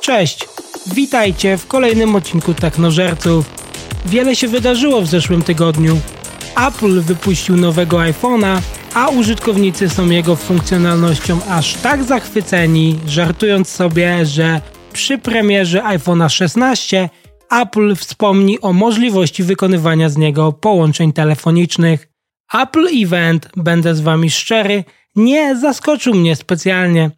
Cześć, witajcie w kolejnym odcinku Technożerców. Wiele się wydarzyło w zeszłym tygodniu. Apple wypuścił nowego iPhone'a, a użytkownicy są jego funkcjonalnością aż tak zachwyceni, żartując sobie, że przy premierze iPhone'a 16 Apple wspomni o możliwości wykonywania z niego połączeń telefonicznych. Apple Event, będę z Wami szczery, nie zaskoczył mnie specjalnie.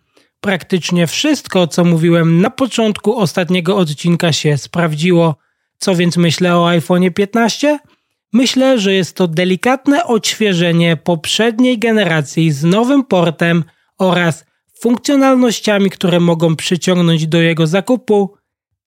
Praktycznie wszystko, co mówiłem na początku ostatniego odcinka się sprawdziło. Co więc myślę o iPhone 15? Myślę, że jest to delikatne odświeżenie poprzedniej generacji z nowym portem oraz funkcjonalnościami, które mogą przyciągnąć do jego zakupu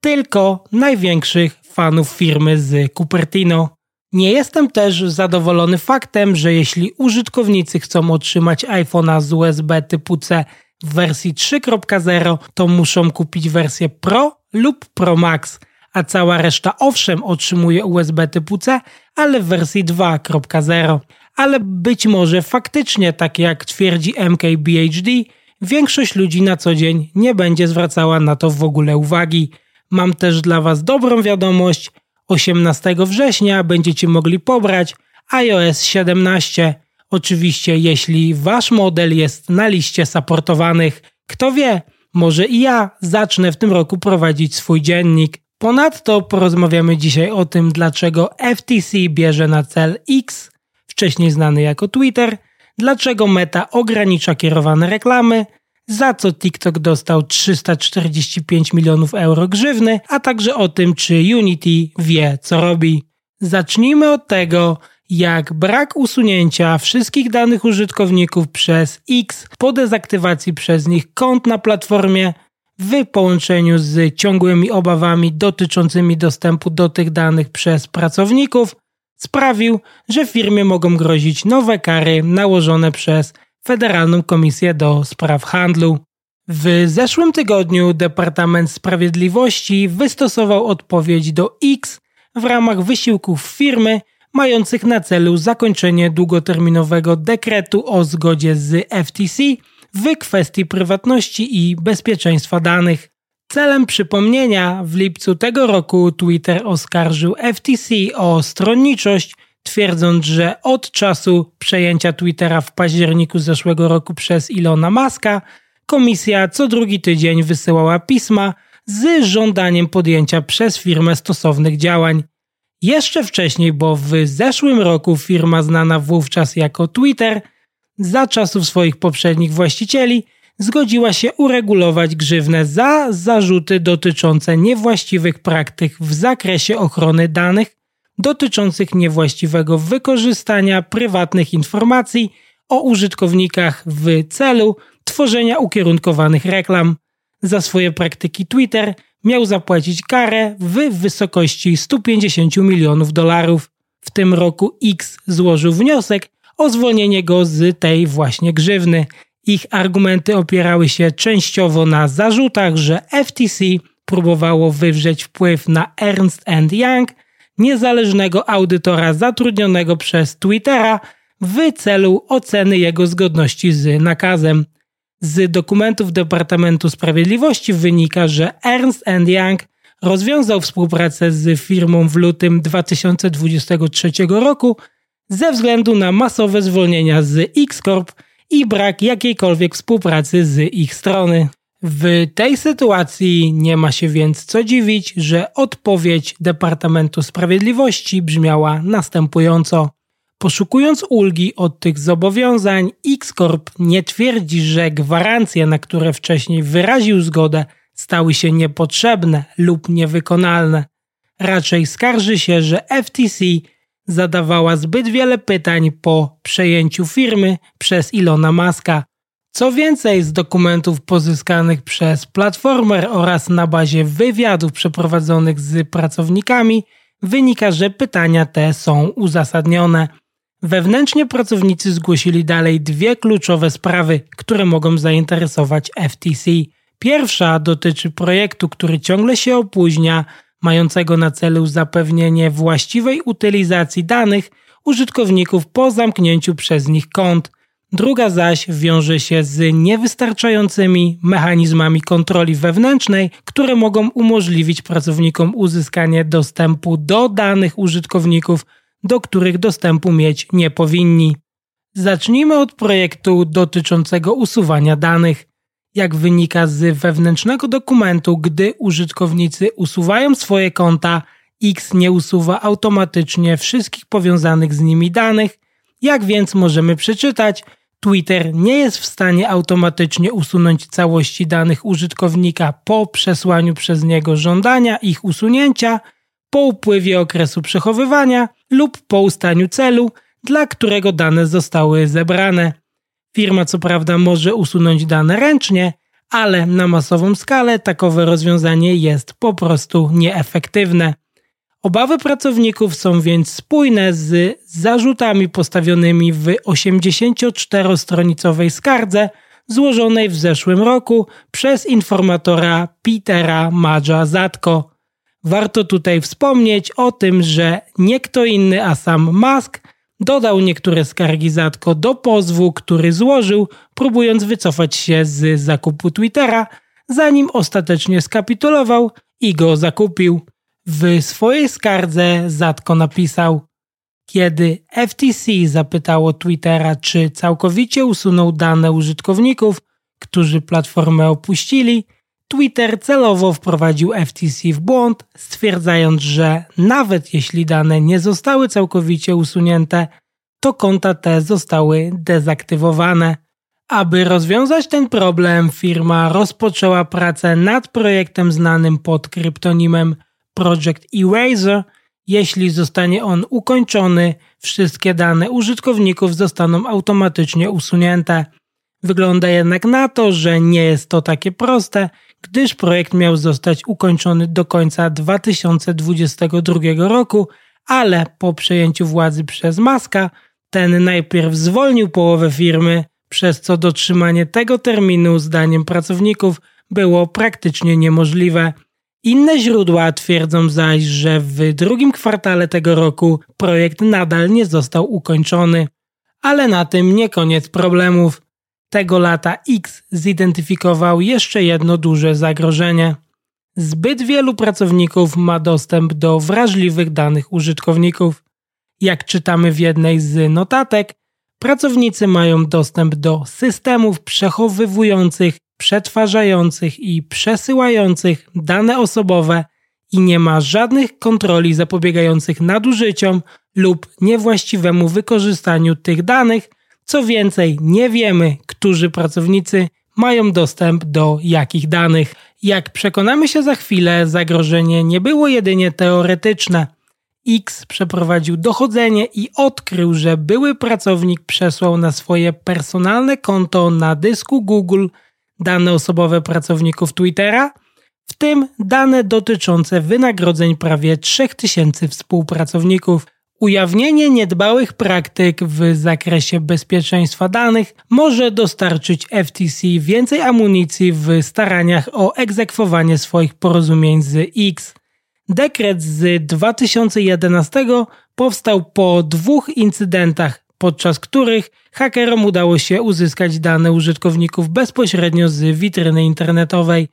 tylko największych fanów firmy z Cupertino. Nie jestem też zadowolony faktem, że jeśli użytkownicy chcą otrzymać iPhone'a z USB typu C w wersji 3.0, to muszą kupić wersję Pro lub Pro Max, a cała reszta owszem otrzymuje USB typu C, ale w wersji 2.0. Ale być może faktycznie, tak jak twierdzi MKBHD, większość ludzi na co dzień nie będzie zwracała na to w ogóle uwagi. Mam też dla Was dobrą wiadomość. 18 września będziecie mogli pobrać iOS 17. Oczywiście, jeśli Wasz model jest na liście supportowanych, kto wie, może i ja zacznę w tym roku prowadzić swój dziennik. Ponadto porozmawiamy dzisiaj o tym, dlaczego FTC bierze na cel X, wcześniej znany jako Twitter, dlaczego Meta ogranicza kierowane reklamy, za co TikTok dostał 345 milionów euro grzywny, a także o tym, czy Unity wie, co robi. Zacznijmy od tego, jak brak usunięcia wszystkich danych użytkowników przez X po dezaktywacji przez nich kont na platformie w połączeniu z ciągłymi obawami dotyczącymi dostępu do tych danych przez pracowników sprawił, że firmie mogą grozić nowe kary nałożone przez Federalną Komisję do Spraw Handlu. W zeszłym tygodniu Departament Sprawiedliwości wystosował odpowiedź do X w ramach wysiłków firmy mających na celu zakończenie długoterminowego dekretu o zgodzie z FTC w kwestii prywatności i bezpieczeństwa danych. Celem przypomnienia w lipcu tego roku Twitter oskarżył FTC o stronniczość twierdząc, że od czasu przejęcia Twittera w październiku zeszłego roku przez Ilona Maska, komisja co drugi tydzień wysyłała pisma z żądaniem podjęcia przez firmę stosownych działań. Jeszcze wcześniej, bo w zeszłym roku firma znana wówczas jako Twitter, za czasów swoich poprzednich właścicieli, zgodziła się uregulować grzywnę za zarzuty dotyczące niewłaściwych praktyk w zakresie ochrony danych dotyczących niewłaściwego wykorzystania prywatnych informacji o użytkownikach w celu tworzenia ukierunkowanych reklam. Za swoje praktyki Twitter miał zapłacić karę w wysokości 150 milionów dolarów. W tym roku X złożył wniosek o zwolnienie go z tej właśnie grzywny. Ich argumenty opierały się częściowo na zarzutach, że FTC próbowało wywrzeć wpływ na Ernst Young niezależnego audytora zatrudnionego przez Twittera w celu oceny jego zgodności z nakazem. Z dokumentów Departamentu Sprawiedliwości wynika, że Ernst Young rozwiązał współpracę z firmą w lutym 2023 roku ze względu na masowe zwolnienia z X-Corp i brak jakiejkolwiek współpracy z ich strony. W tej sytuacji nie ma się więc co dziwić, że odpowiedź Departamentu Sprawiedliwości brzmiała następująco. Poszukując ulgi od tych zobowiązań, X-Corp nie twierdzi, że gwarancje, na które wcześniej wyraził zgodę, stały się niepotrzebne lub niewykonalne. Raczej skarży się, że FTC zadawała zbyt wiele pytań po przejęciu firmy przez Ilona Maska, co więcej, z dokumentów pozyskanych przez Platformer oraz na bazie wywiadów przeprowadzonych z pracownikami wynika, że pytania te są uzasadnione. Wewnętrznie pracownicy zgłosili dalej dwie kluczowe sprawy, które mogą zainteresować FTC. Pierwsza dotyczy projektu, który ciągle się opóźnia, mającego na celu zapewnienie właściwej utylizacji danych użytkowników po zamknięciu przez nich kont. druga zaś wiąże się z niewystarczającymi mechanizmami kontroli wewnętrznej, które mogą umożliwić pracownikom uzyskanie dostępu do danych użytkowników, do których dostępu mieć nie powinni. Zacznijmy od projektu dotyczącego usuwania danych. Jak wynika z wewnętrznego dokumentu, gdy użytkownicy usuwają swoje konta, X nie usuwa automatycznie wszystkich powiązanych z nimi danych. Jak więc możemy przeczytać, Twitter nie jest w stanie automatycznie usunąć całości danych użytkownika po przesłaniu przez niego żądania ich usunięcia, po upływie okresu przechowywania lub po ustaniu celu, dla którego dane zostały zebrane. Firma co prawda może usunąć dane ręcznie, ale na masową skalę takowe rozwiązanie jest po prostu nieefektywne. Obawy pracowników są więc spójne z zarzutami postawionymi w 84-stronicowej skardze złożonej w zeszłym roku przez informatora Petera Madża Zatko. Warto tutaj wspomnieć o tym, że nie kto inny, a sam Musk dodał niektóre skargi Zatko do pozwu, który złożył, próbując wycofać się z zakupu Twittera, zanim ostatecznie skapitulował i go zakupił. W swojej skardze Zatko napisał: Kiedy FTC zapytało Twittera, czy całkowicie usunął dane użytkowników, którzy platformę opuścili, Twitter celowo wprowadził FTC w błąd, stwierdzając, że nawet jeśli dane nie zostały całkowicie usunięte, to konta te zostały dezaktywowane. Aby rozwiązać ten problem, firma rozpoczęła pracę nad projektem znanym pod kryptonimem Project Eraser. Jeśli zostanie on ukończony, wszystkie dane użytkowników zostaną automatycznie usunięte. Wygląda jednak na to, że nie jest to takie proste, gdyż projekt miał zostać ukończony do końca 2022 roku, ale po przejęciu władzy przez Maska, ten najpierw zwolnił połowę firmy, przez co dotrzymanie tego terminu zdaniem pracowników było praktycznie niemożliwe. Inne źródła twierdzą zaś, że w drugim kwartale tego roku projekt nadal nie został ukończony. Ale na tym nie koniec problemów. Tego lata X zidentyfikował jeszcze jedno duże zagrożenie. Zbyt wielu pracowników ma dostęp do wrażliwych danych użytkowników. Jak czytamy w jednej z notatek, pracownicy mają dostęp do systemów przechowywujących przetwarzających i przesyłających dane osobowe i nie ma żadnych kontroli zapobiegających nadużyciom lub niewłaściwemu wykorzystaniu tych danych. Co więcej, nie wiemy, którzy pracownicy mają dostęp do jakich danych. Jak przekonamy się za chwilę, zagrożenie nie było jedynie teoretyczne. X przeprowadził dochodzenie i odkrył, że były pracownik przesłał na swoje personalne konto na dysku Google dane osobowe pracowników Twittera, w tym dane dotyczące wynagrodzeń prawie 3000 współpracowników. Ujawnienie niedbałych praktyk w zakresie bezpieczeństwa danych może dostarczyć FTC więcej amunicji w staraniach o egzekwowanie swoich porozumień z X. Dekret z 2011 powstał po dwóch incydentach podczas których hakerom udało się uzyskać dane użytkowników bezpośrednio z witryny internetowej.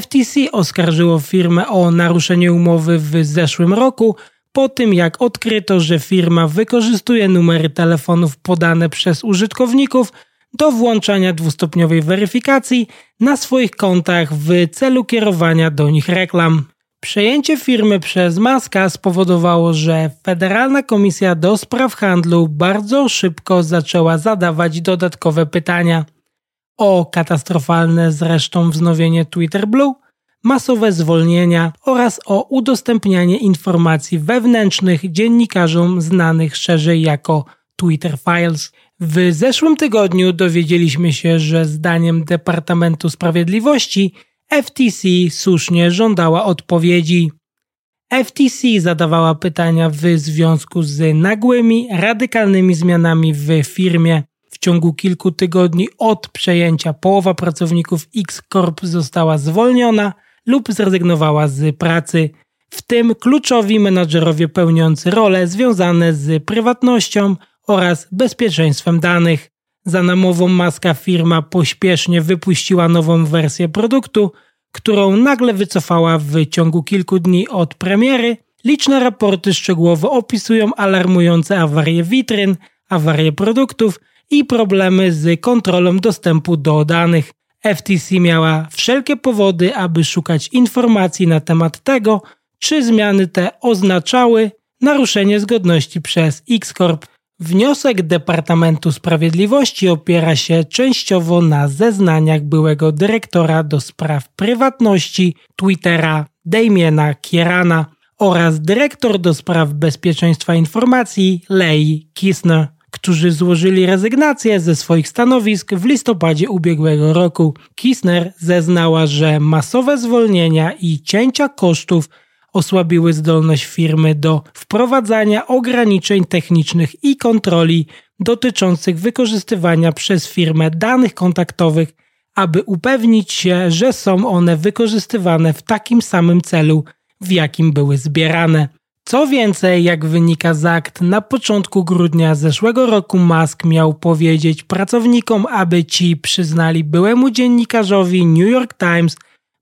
FTC oskarżyło firmę o naruszenie umowy w zeszłym roku, po tym jak odkryto, że firma wykorzystuje numery telefonów podane przez użytkowników do włączania dwustopniowej weryfikacji na swoich kontach w celu kierowania do nich reklam. Przejęcie firmy przez Maska spowodowało, że Federalna Komisja do Spraw Handlu bardzo szybko zaczęła zadawać dodatkowe pytania o katastrofalne zresztą wznowienie Twitter Blue, masowe zwolnienia oraz o udostępnianie informacji wewnętrznych dziennikarzom znanych szerzej jako Twitter Files. W zeszłym tygodniu dowiedzieliśmy się, że zdaniem Departamentu Sprawiedliwości FTC słusznie żądała odpowiedzi. FTC zadawała pytania w związku z nagłymi, radykalnymi zmianami w firmie. W ciągu kilku tygodni od przejęcia połowa pracowników X Corp została zwolniona lub zrezygnowała z pracy, w tym kluczowi menadżerowie pełniący role związane z prywatnością oraz bezpieczeństwem danych. Za namową Maska firma pośpiesznie wypuściła nową wersję produktu, którą nagle wycofała w ciągu kilku dni od premiery. Liczne raporty szczegółowo opisują alarmujące awarie witryn, awarie produktów i problemy z kontrolą dostępu do danych. FTC miała wszelkie powody, aby szukać informacji na temat tego, czy zmiany te oznaczały naruszenie zgodności przez X-Corp. Wniosek Departamentu Sprawiedliwości opiera się częściowo na zeznaniach byłego dyrektora do spraw prywatności Twittera Damiena Kierana oraz dyrektor do spraw bezpieczeństwa informacji Lei Kisner którzy złożyli rezygnację ze swoich stanowisk w listopadzie ubiegłego roku. Kisner zeznała, że masowe zwolnienia i cięcia kosztów osłabiły zdolność firmy do wprowadzania ograniczeń technicznych i kontroli dotyczących wykorzystywania przez firmę danych kontaktowych, aby upewnić się, że są one wykorzystywane w takim samym celu, w jakim były zbierane. Co więcej, jak wynika z akt, na początku grudnia zeszłego roku Musk miał powiedzieć pracownikom, aby ci przyznali byłemu dziennikarzowi New York Times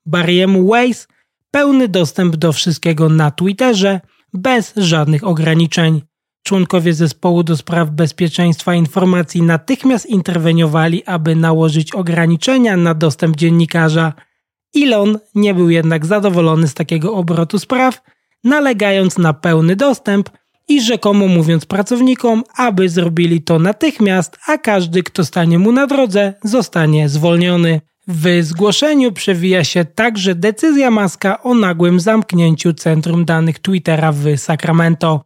Barry'emu Weiss pełny dostęp do wszystkiego na Twitterze bez żadnych ograniczeń. Członkowie zespołu do spraw bezpieczeństwa informacji natychmiast interweniowali, aby nałożyć ograniczenia na dostęp dziennikarza. Elon nie był jednak zadowolony z takiego obrotu spraw nalegając na pełny dostęp i rzekomo mówiąc pracownikom, aby zrobili to natychmiast, a każdy, kto stanie mu na drodze, zostanie zwolniony. W zgłoszeniu przewija się także decyzja Maska o nagłym zamknięciu centrum danych Twittera w Sacramento.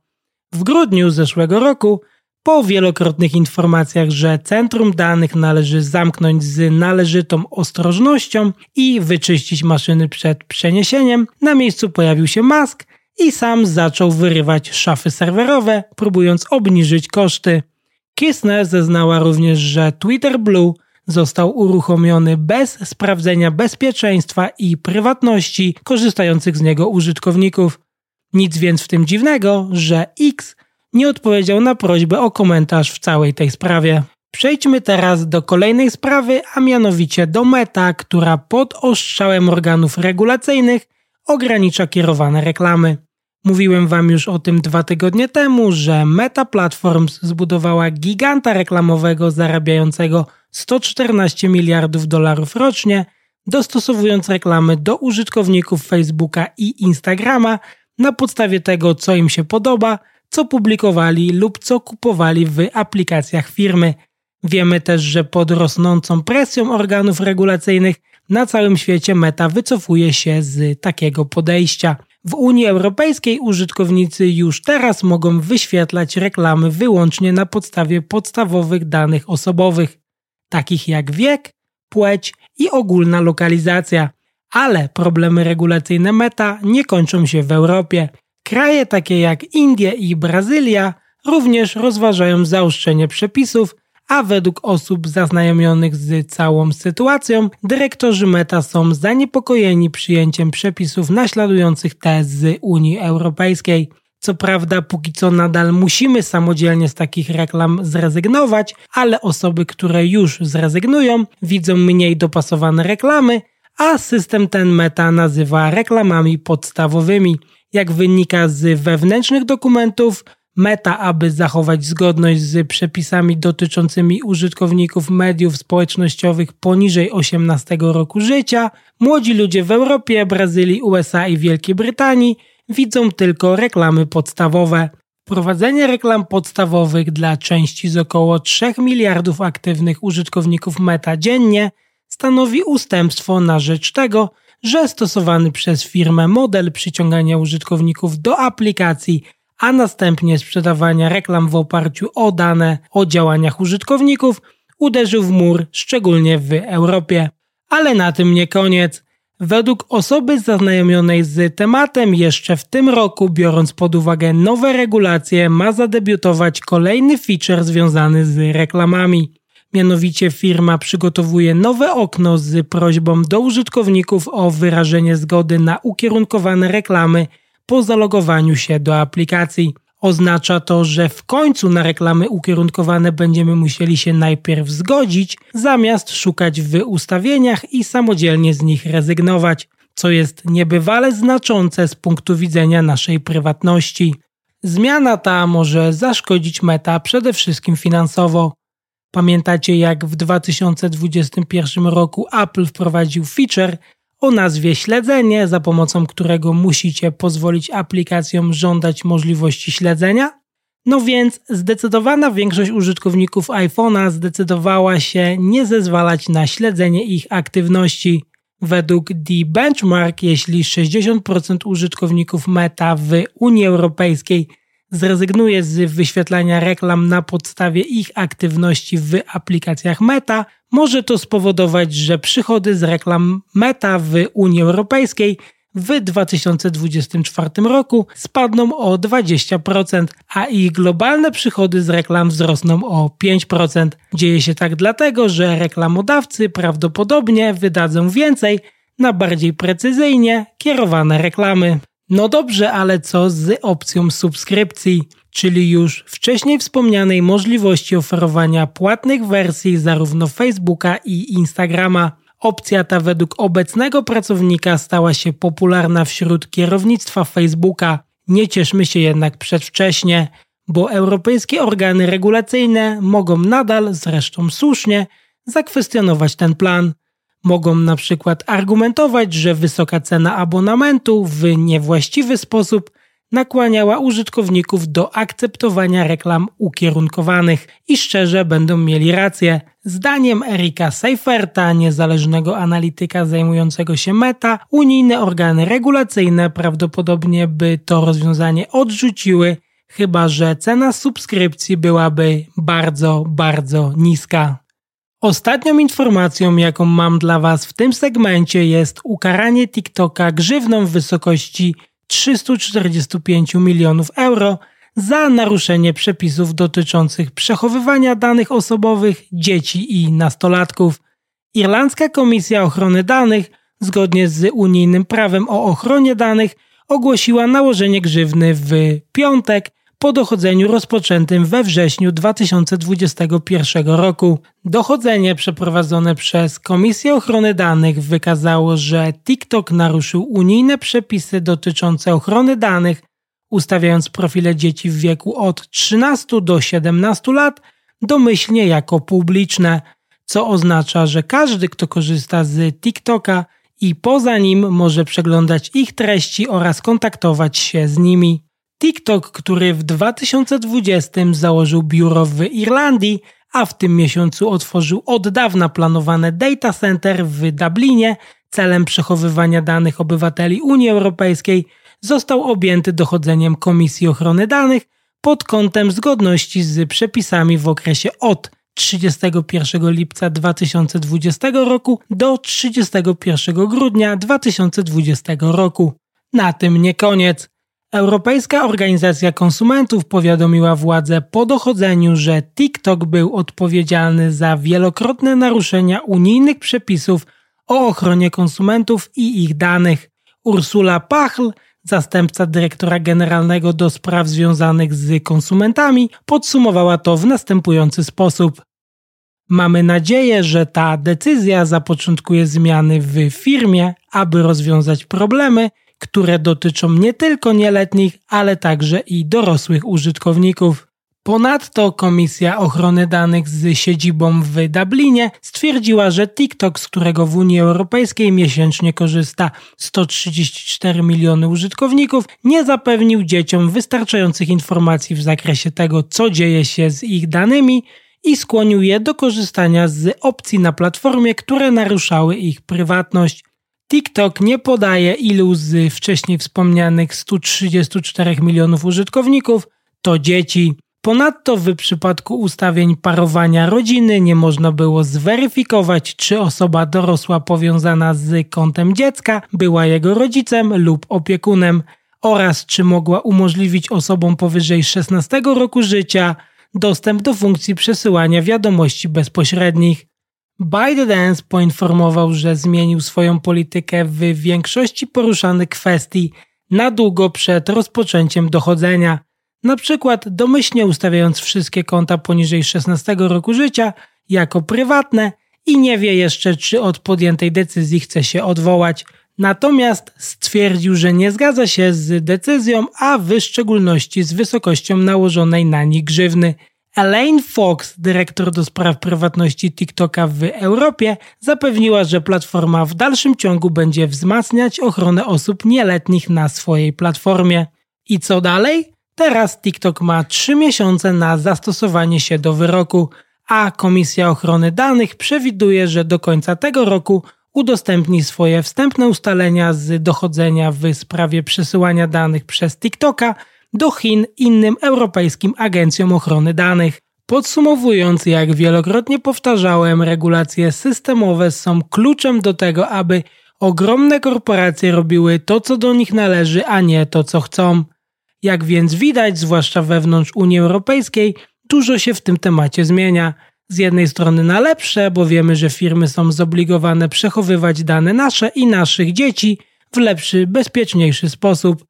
W grudniu zeszłego roku, po wielokrotnych informacjach, że centrum danych należy zamknąć z należytą ostrożnością i wyczyścić maszyny przed przeniesieniem, na miejscu pojawił się Musk i sam zaczął wyrywać szafy serwerowe, próbując obniżyć koszty. Kissner zeznała również, że Twitter Blue został uruchomiony bez sprawdzenia bezpieczeństwa i prywatności korzystających z niego użytkowników. Nic więc w tym dziwnego, że X nie odpowiedział na prośbę o komentarz w całej tej sprawie. Przejdźmy teraz do kolejnej sprawy, a mianowicie do Meta, która pod ostrzałem organów regulacyjnych ogranicza kierowane reklamy. Mówiłem Wam już o tym dwa tygodnie temu, że Meta Platforms zbudowała giganta reklamowego zarabiającego 114 miliardów dolarów rocznie, dostosowując reklamy do użytkowników Facebooka i Instagrama na podstawie tego, co im się podoba, co publikowali lub co kupowali w aplikacjach firmy. Wiemy też, że pod rosnącą presją organów regulacyjnych na całym świecie Meta wycofuje się z takiego podejścia. W Unii Europejskiej użytkownicy już teraz mogą wyświetlać reklamy wyłącznie na podstawie podstawowych danych osobowych, takich jak wiek, płeć i ogólna lokalizacja. Ale problemy regulacyjne Meta nie kończą się w Europie. Kraje takie jak Indie i Brazylia również rozważają zaostrzenie przepisów a według osób zaznajomionych z całą sytuacją, dyrektorzy Meta są zaniepokojeni przyjęciem przepisów naśladujących te z Unii Europejskiej. Co prawda, póki co nadal musimy samodzielnie z takich reklam zrezygnować, ale osoby, które już zrezygnują, widzą mniej dopasowane reklamy, a system ten Meta nazywa reklamami podstawowymi. Jak wynika z wewnętrznych dokumentów, Meta, aby zachować zgodność z przepisami dotyczącymi użytkowników mediów społecznościowych poniżej 18 roku życia, młodzi ludzie w Europie, Brazylii, USA i Wielkiej Brytanii widzą tylko reklamy podstawowe. Wprowadzenie reklam podstawowych dla części z około 3 miliardów aktywnych użytkowników Meta dziennie stanowi ustępstwo na rzecz tego, że stosowany przez firmę model przyciągania użytkowników do aplikacji a następnie sprzedawania reklam w oparciu o dane o działaniach użytkowników uderzył w mur, szczególnie w Europie. Ale na tym nie koniec. Według osoby zaznajomionej z tematem, jeszcze w tym roku, biorąc pod uwagę nowe regulacje, ma zadebiutować kolejny feature związany z reklamami. Mianowicie firma przygotowuje nowe okno z prośbą do użytkowników o wyrażenie zgody na ukierunkowane reklamy po zalogowaniu się do aplikacji. Oznacza to, że w końcu na reklamy ukierunkowane będziemy musieli się najpierw zgodzić, zamiast szukać w ustawieniach i samodzielnie z nich rezygnować, co jest niebywale znaczące z punktu widzenia naszej prywatności. Zmiana ta może zaszkodzić meta przede wszystkim finansowo. Pamiętacie, jak w 2021 roku Apple wprowadził feature o nazwie śledzenie, za pomocą którego musicie pozwolić aplikacjom żądać możliwości śledzenia? No więc zdecydowana większość użytkowników iPhone'a zdecydowała się nie zezwalać na śledzenie ich aktywności. Według The Benchmark, jeśli 60% użytkowników Meta w Unii Europejskiej zrezygnuje z wyświetlania reklam na podstawie ich aktywności w aplikacjach Meta, może to spowodować, że przychody z reklam Meta w Unii Europejskiej w 2024 roku spadną o 20%, a ich globalne przychody z reklam wzrosną o 5%. Dzieje się tak dlatego, że reklamodawcy prawdopodobnie wydadzą więcej na bardziej precyzyjnie kierowane reklamy. No dobrze, ale co z opcją subskrypcji, czyli już wcześniej wspomnianej możliwości oferowania płatnych wersji zarówno Facebooka i Instagrama? Opcja ta według obecnego pracownika stała się popularna wśród kierownictwa Facebooka. Nie cieszmy się jednak przedwcześnie, bo europejskie organy regulacyjne mogą nadal, zresztą słusznie, zakwestionować ten plan. Mogą na przykład argumentować, że wysoka cena abonamentu w niewłaściwy sposób nakłaniała użytkowników do akceptowania reklam ukierunkowanych i szczerze będą mieli rację. Zdaniem Erika Seiferta, niezależnego analityka zajmującego się meta, unijne organy regulacyjne prawdopodobnie by to rozwiązanie odrzuciły, chyba że cena subskrypcji byłaby bardzo, bardzo niska. Ostatnią informacją, jaką mam dla Was w tym segmencie jest ukaranie TikToka grzywną w wysokości 345 milionów euro za naruszenie przepisów dotyczących przechowywania danych osobowych dzieci i nastolatków. Irlandzka Komisja Ochrony Danych, zgodnie z unijnym prawem o ochronie danych, ogłosiła nałożenie grzywny w piątek po dochodzeniu rozpoczętym we wrześniu 2021 roku. Dochodzenie przeprowadzone przez Komisję Ochrony Danych wykazało, że TikTok naruszył unijne przepisy dotyczące ochrony danych, ustawiając profile dzieci w wieku od 13 do 17 lat domyślnie jako publiczne, co oznacza, że każdy, kto korzysta z TikToka i poza nim może przeglądać ich treści oraz kontaktować się z nimi. TikTok, który w 2020 założył biuro w Irlandii, a w tym miesiącu otworzył od dawna planowane data center w Dublinie celem przechowywania danych obywateli Unii Europejskiej, został objęty dochodzeniem Komisji Ochrony Danych pod kątem zgodności z przepisami w okresie od 31 lipca 2020 roku do 31 grudnia 2020 roku. Na tym nie koniec. Europejska Organizacja Konsumentów powiadomiła władze po dochodzeniu, że TikTok był odpowiedzialny za wielokrotne naruszenia unijnych przepisów o ochronie konsumentów i ich danych. Ursula Pachl, zastępca dyrektora generalnego do spraw związanych z konsumentami, podsumowała to w następujący sposób. Mamy nadzieję, że ta decyzja zapoczątkuje zmiany w firmie, aby rozwiązać problemy, które dotyczą nie tylko nieletnich, ale także i dorosłych użytkowników. Ponadto Komisja Ochrony Danych z siedzibą w Dublinie stwierdziła, że TikTok, z którego w Unii Europejskiej miesięcznie korzysta 134 miliony użytkowników, nie zapewnił dzieciom wystarczających informacji w zakresie tego, co dzieje się z ich danymi i skłonił je do korzystania z opcji na platformie, które naruszały ich prywatność. TikTok nie podaje ilu z wcześniej wspomnianych 134 milionów użytkowników to dzieci. Ponadto w przypadku ustawień parowania rodziny nie można było zweryfikować, czy osoba dorosła powiązana z kontem dziecka była jego rodzicem lub opiekunem oraz czy mogła umożliwić osobom powyżej 16 roku życia dostęp do funkcji przesyłania wiadomości bezpośrednich. ByteDance poinformował, że zmienił swoją politykę w większości poruszanych kwestii na długo przed rozpoczęciem dochodzenia. na przykład domyślnie ustawiając wszystkie konta poniżej 16 roku życia jako prywatne i nie wie jeszcze, czy od podjętej decyzji chce się odwołać. Natomiast stwierdził, że nie zgadza się z decyzją, a w szczególności z wysokością nałożonej na nich grzywny. Elaine Fox, dyrektor do spraw prywatności TikToka w Europie, zapewniła, że platforma w dalszym ciągu będzie wzmacniać ochronę osób nieletnich na swojej platformie. I co dalej? Teraz TikTok ma 3 miesiące na zastosowanie się do wyroku, a Komisja Ochrony Danych przewiduje, że do końca tego roku udostępni swoje wstępne ustalenia z dochodzenia w sprawie przesyłania danych przez TikToka do Chin innym europejskim agencjom ochrony danych. Podsumowując, jak wielokrotnie powtarzałem, regulacje systemowe są kluczem do tego, aby ogromne korporacje robiły to, co do nich należy, a nie to, co chcą. Jak więc widać, zwłaszcza wewnątrz Unii Europejskiej, dużo się w tym temacie zmienia. Z jednej strony na lepsze, bo wiemy, że firmy są zobligowane przechowywać dane nasze i naszych dzieci w lepszy, bezpieczniejszy sposób.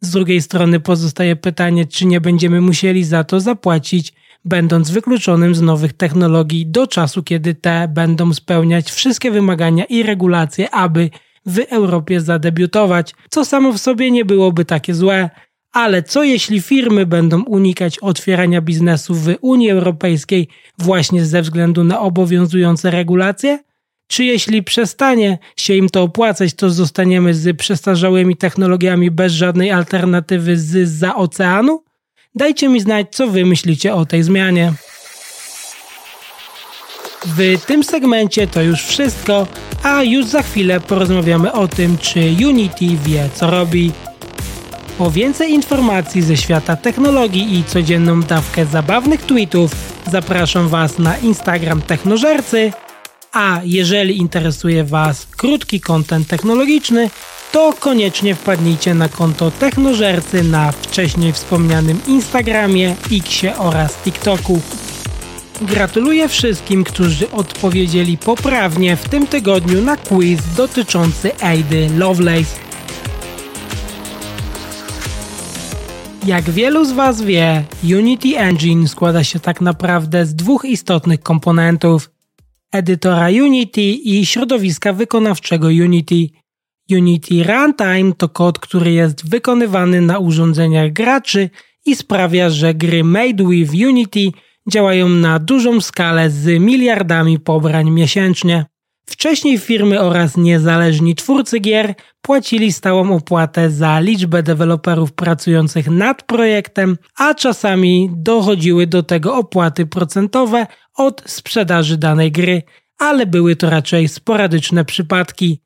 Z drugiej strony pozostaje pytanie, czy nie będziemy musieli za to zapłacić, będąc wykluczonym z nowych technologii do czasu, kiedy te będą spełniać wszystkie wymagania i regulacje, aby w Europie zadebiutować, co samo w sobie nie byłoby takie złe. Ale co jeśli firmy będą unikać otwierania biznesu w Unii Europejskiej właśnie ze względu na obowiązujące regulacje? Czy jeśli przestanie się im to opłacać, to zostaniemy z przestarzałymi technologiami bez żadnej alternatywy z za oceanu? Dajcie mi znać, co wy myślicie o tej zmianie. W tym segmencie to już wszystko, a już za chwilę porozmawiamy o tym, czy Unity wie, co robi. O więcej informacji ze świata technologii i codzienną dawkę zabawnych tweetów zapraszam Was na Instagram Technożercy a jeżeli interesuje Was krótki kontent technologiczny, to koniecznie wpadnijcie na konto Technożercy na wcześniej wspomnianym Instagramie, Xie oraz TikToku. Gratuluję wszystkim, którzy odpowiedzieli poprawnie w tym tygodniu na quiz dotyczący Aidy Lovelace. Jak wielu z Was wie, Unity Engine składa się tak naprawdę z dwóch istotnych komponentów – edytora Unity i środowiska wykonawczego Unity. Unity Runtime to kod, który jest wykonywany na urządzeniach graczy i sprawia, że gry made with Unity działają na dużą skalę z miliardami pobrań miesięcznie. Wcześniej firmy oraz niezależni twórcy gier płacili stałą opłatę za liczbę deweloperów pracujących nad projektem, a czasami dochodziły do tego opłaty procentowe od sprzedaży danej gry, ale były to raczej sporadyczne przypadki.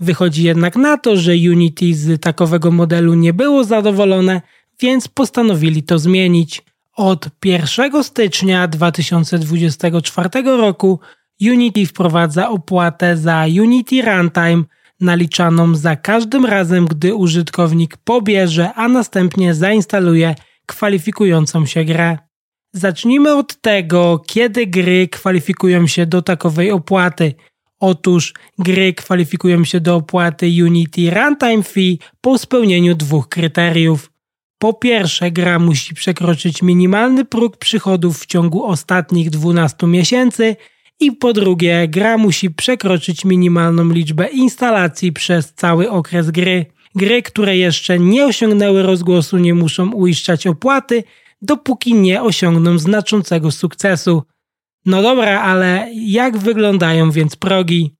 Wychodzi jednak na to, że Unity z takowego modelu nie było zadowolone, więc postanowili to zmienić. Od 1 stycznia 2024 roku Unity wprowadza opłatę za Unity Runtime naliczaną za każdym razem, gdy użytkownik pobierze, a następnie zainstaluje kwalifikującą się grę. Zacznijmy od tego, kiedy gry kwalifikują się do takowej opłaty. Otóż gry kwalifikują się do opłaty Unity Runtime Fee po spełnieniu dwóch kryteriów. Po pierwsze, gra musi przekroczyć minimalny próg przychodów w ciągu ostatnich 12 miesięcy i po drugie, gra musi przekroczyć minimalną liczbę instalacji przez cały okres gry. Gry, które jeszcze nie osiągnęły rozgłosu, nie muszą uiszczać opłaty, dopóki nie osiągną znaczącego sukcesu. No dobra, ale jak wyglądają więc progi?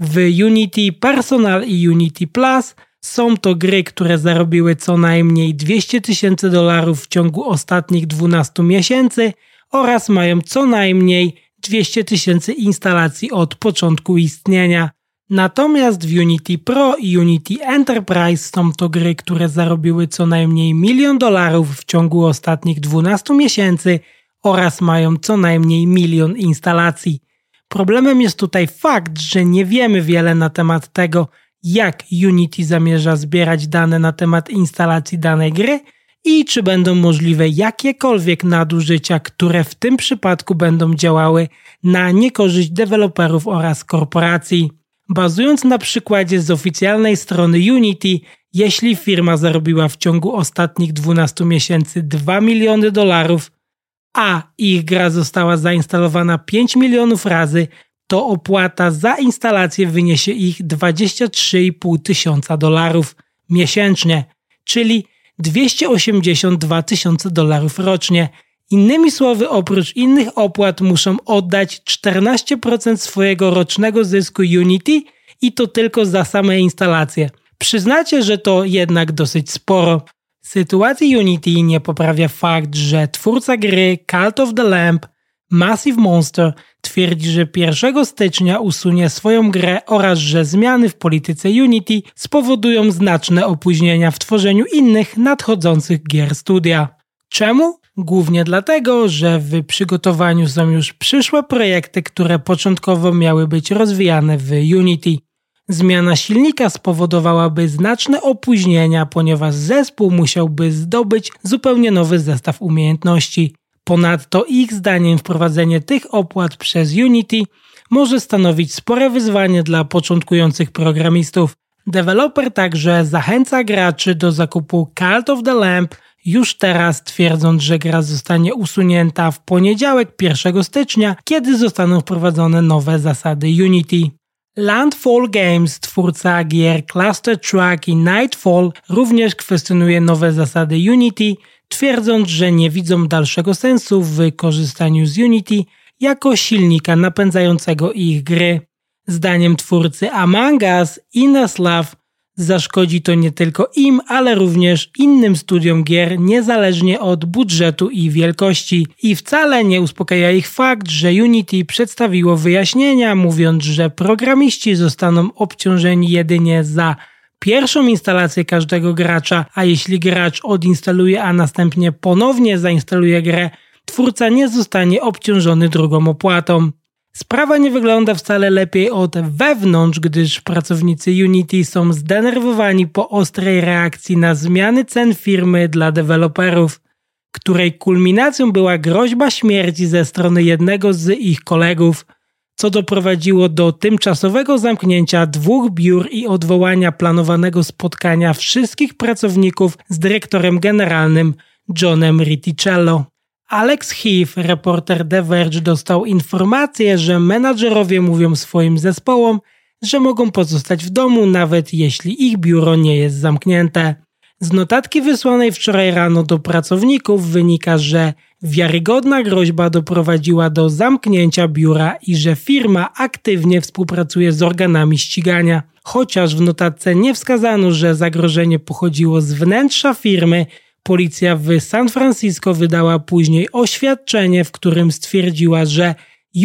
W Unity Personal i Unity Plus są to gry, które zarobiły co najmniej 200 tysięcy dolarów w ciągu ostatnich 12 miesięcy oraz mają co najmniej 200 tysięcy instalacji od początku istnienia. Natomiast w Unity Pro i Unity Enterprise są to gry, które zarobiły co najmniej milion dolarów w ciągu ostatnich 12 miesięcy oraz mają co najmniej milion instalacji. Problemem jest tutaj fakt, że nie wiemy wiele na temat tego, jak Unity zamierza zbierać dane na temat instalacji danej gry i czy będą możliwe jakiekolwiek nadużycia, które w tym przypadku będą działały na niekorzyść deweloperów oraz korporacji. Bazując na przykładzie z oficjalnej strony Unity, Jeśli firma zarobiła w ciągu ostatnich 12 miesięcy 2 miliony dolarów, a ich gra została zainstalowana 5 milionów razy, to opłata za instalację wyniesie ich 23,5 tysiąca dolarów miesięcznie, czyli 282 tysiące dolarów rocznie. Innymi słowy, oprócz innych opłat muszą oddać 14% swojego rocznego zysku Unity i to tylko za same instalacje. Przyznacie, że to jednak dosyć sporo. Sytuacji Unity nie poprawia fakt, że twórca gry Cult of the Lamp, Massive Monster, twierdzi, że 1 stycznia usunie swoją grę oraz że zmiany w polityce Unity spowodują znaczne opóźnienia w tworzeniu innych nadchodzących gier studia. Czemu? Głównie dlatego, że w przygotowaniu są już przyszłe projekty, które początkowo miały być rozwijane w Unity. Zmiana silnika spowodowałaby znaczne opóźnienia, ponieważ zespół musiałby zdobyć zupełnie nowy zestaw umiejętności. Ponadto ich zdaniem wprowadzenie tych opłat przez Unity może stanowić spore wyzwanie dla początkujących programistów. Deweloper także zachęca graczy do zakupu Cult of the Lamp już teraz twierdząc, że gra zostanie usunięta w poniedziałek 1 stycznia, kiedy zostaną wprowadzone nowe zasady Unity. Landfall Games, twórca gier Cluster Truck i Nightfall, również kwestionuje nowe zasady Unity, twierdząc, że nie widzą dalszego sensu w korzystaniu z Unity jako silnika napędzającego ich gry. Zdaniem twórcy Among Us, Inaslav Zaszkodzi to nie tylko im, ale również innym studiom gier, niezależnie od budżetu i wielkości. I wcale nie uspokaja ich fakt, że Unity przedstawiło wyjaśnienia, mówiąc, że programiści zostaną obciążeni jedynie za pierwszą instalację każdego gracza, a jeśli gracz odinstaluje, a następnie ponownie zainstaluje grę, twórca nie zostanie obciążony drugą opłatą. Sprawa nie wygląda wcale lepiej od wewnątrz, gdyż pracownicy Unity są zdenerwowani po ostrej reakcji na zmiany cen firmy dla deweloperów, której kulminacją była groźba śmierci ze strony jednego z ich kolegów, co doprowadziło do tymczasowego zamknięcia dwóch biur i odwołania planowanego spotkania wszystkich pracowników z dyrektorem generalnym Johnem Riticello. Alex Heath, reporter The Verge, dostał informację, że menadżerowie mówią swoim zespołom, że mogą pozostać w domu, nawet jeśli ich biuro nie jest zamknięte. Z notatki wysłanej wczoraj rano do pracowników wynika, że wiarygodna groźba doprowadziła do zamknięcia biura i że firma aktywnie współpracuje z organami ścigania. Chociaż w notatce nie wskazano, że zagrożenie pochodziło z wnętrza firmy, Policja w San Francisco wydała później oświadczenie, w którym stwierdziła, że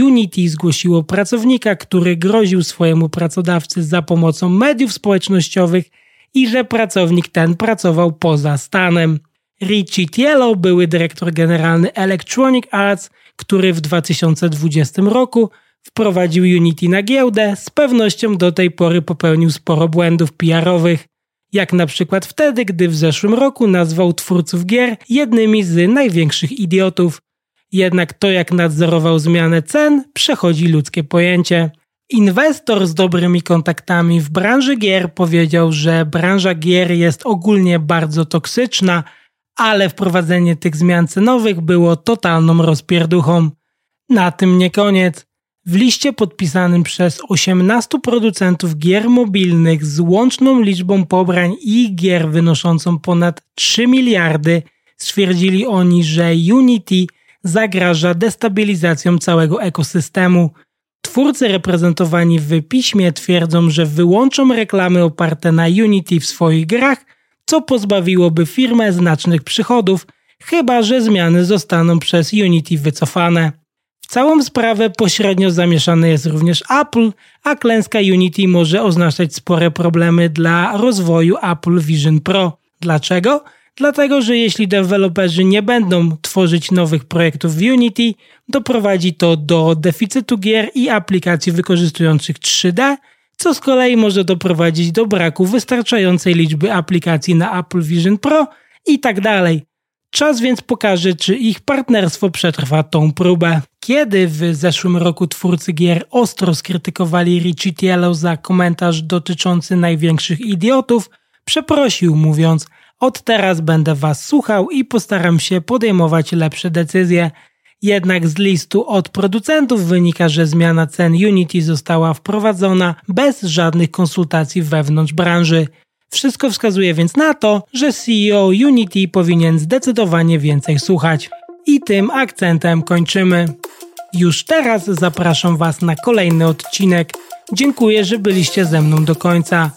Unity zgłosiło pracownika, który groził swojemu pracodawcy za pomocą mediów społecznościowych i że pracownik ten pracował poza stanem. Richie Tielo, były dyrektor generalny Electronic Arts, który w 2020 roku wprowadził Unity na giełdę, z pewnością do tej pory popełnił sporo błędów PR-owych jak na przykład wtedy, gdy w zeszłym roku nazwał twórców gier jednymi z największych idiotów. Jednak to, jak nadzorował zmianę cen, przechodzi ludzkie pojęcie. Inwestor z dobrymi kontaktami w branży gier powiedział, że branża gier jest ogólnie bardzo toksyczna, ale wprowadzenie tych zmian cenowych było totalną rozpierduchą. Na tym nie koniec. W liście podpisanym przez 18 producentów gier mobilnych z łączną liczbą pobrań i gier wynoszącą ponad 3 miliardy stwierdzili oni, że Unity zagraża destabilizacją całego ekosystemu. Twórcy reprezentowani w piśmie twierdzą, że wyłączą reklamy oparte na Unity w swoich grach, co pozbawiłoby firmę znacznych przychodów, chyba że zmiany zostaną przez Unity wycofane. W całą sprawę pośrednio zamieszane jest również Apple, a klęska Unity może oznaczać spore problemy dla rozwoju Apple Vision Pro. Dlaczego? Dlatego, że jeśli deweloperzy nie będą tworzyć nowych projektów w Unity, doprowadzi to do deficytu gier i aplikacji wykorzystujących 3D, co z kolei może doprowadzić do braku wystarczającej liczby aplikacji na Apple Vision Pro i tak dalej. Czas więc pokaże, czy ich partnerstwo przetrwa tą próbę. Kiedy w zeszłym roku twórcy gier ostro skrytykowali Richie Tielo za komentarz dotyczący największych idiotów, przeprosił, mówiąc: Od teraz będę Was słuchał i postaram się podejmować lepsze decyzje. Jednak z listu od producentów wynika, że zmiana cen Unity została wprowadzona bez żadnych konsultacji wewnątrz branży. Wszystko wskazuje więc na to, że CEO Unity powinien zdecydowanie więcej słuchać. I tym akcentem kończymy. Już teraz zapraszam Was na kolejny odcinek. Dziękuję, że byliście ze mną do końca.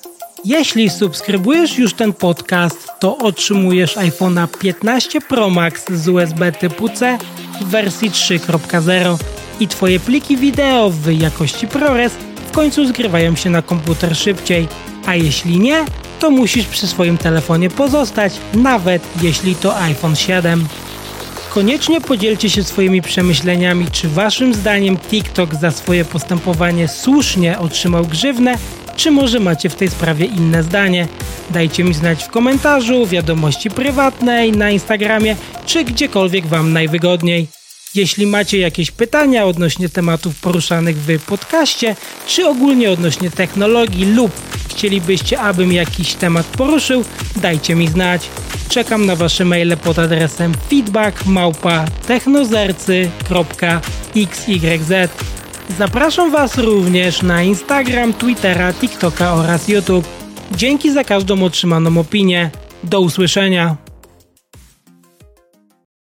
Jeśli subskrybujesz już ten podcast, to otrzymujesz iPhone'a 15 Pro Max z USB typu C w wersji 3.0 i Twoje pliki wideo w jakości ProRes w końcu zgrywają się na komputer szybciej. A jeśli nie, to musisz przy swoim telefonie pozostać, nawet jeśli to iPhone 7. Koniecznie podzielcie się swoimi przemyśleniami, czy waszym zdaniem TikTok za swoje postępowanie słusznie otrzymał grzywnę, czy może macie w tej sprawie inne zdanie. Dajcie mi znać w komentarzu, wiadomości prywatnej, na Instagramie, czy gdziekolwiek wam najwygodniej. Jeśli macie jakieś pytania odnośnie tematów poruszanych w podcaście, czy ogólnie odnośnie technologii lub chcielibyście, abym jakiś temat poruszył, dajcie mi znać. Czekam na Wasze maile pod adresem feedback Zapraszam Was również na Instagram, Twittera, TikToka oraz YouTube. Dzięki za każdą otrzymaną opinię. Do usłyszenia.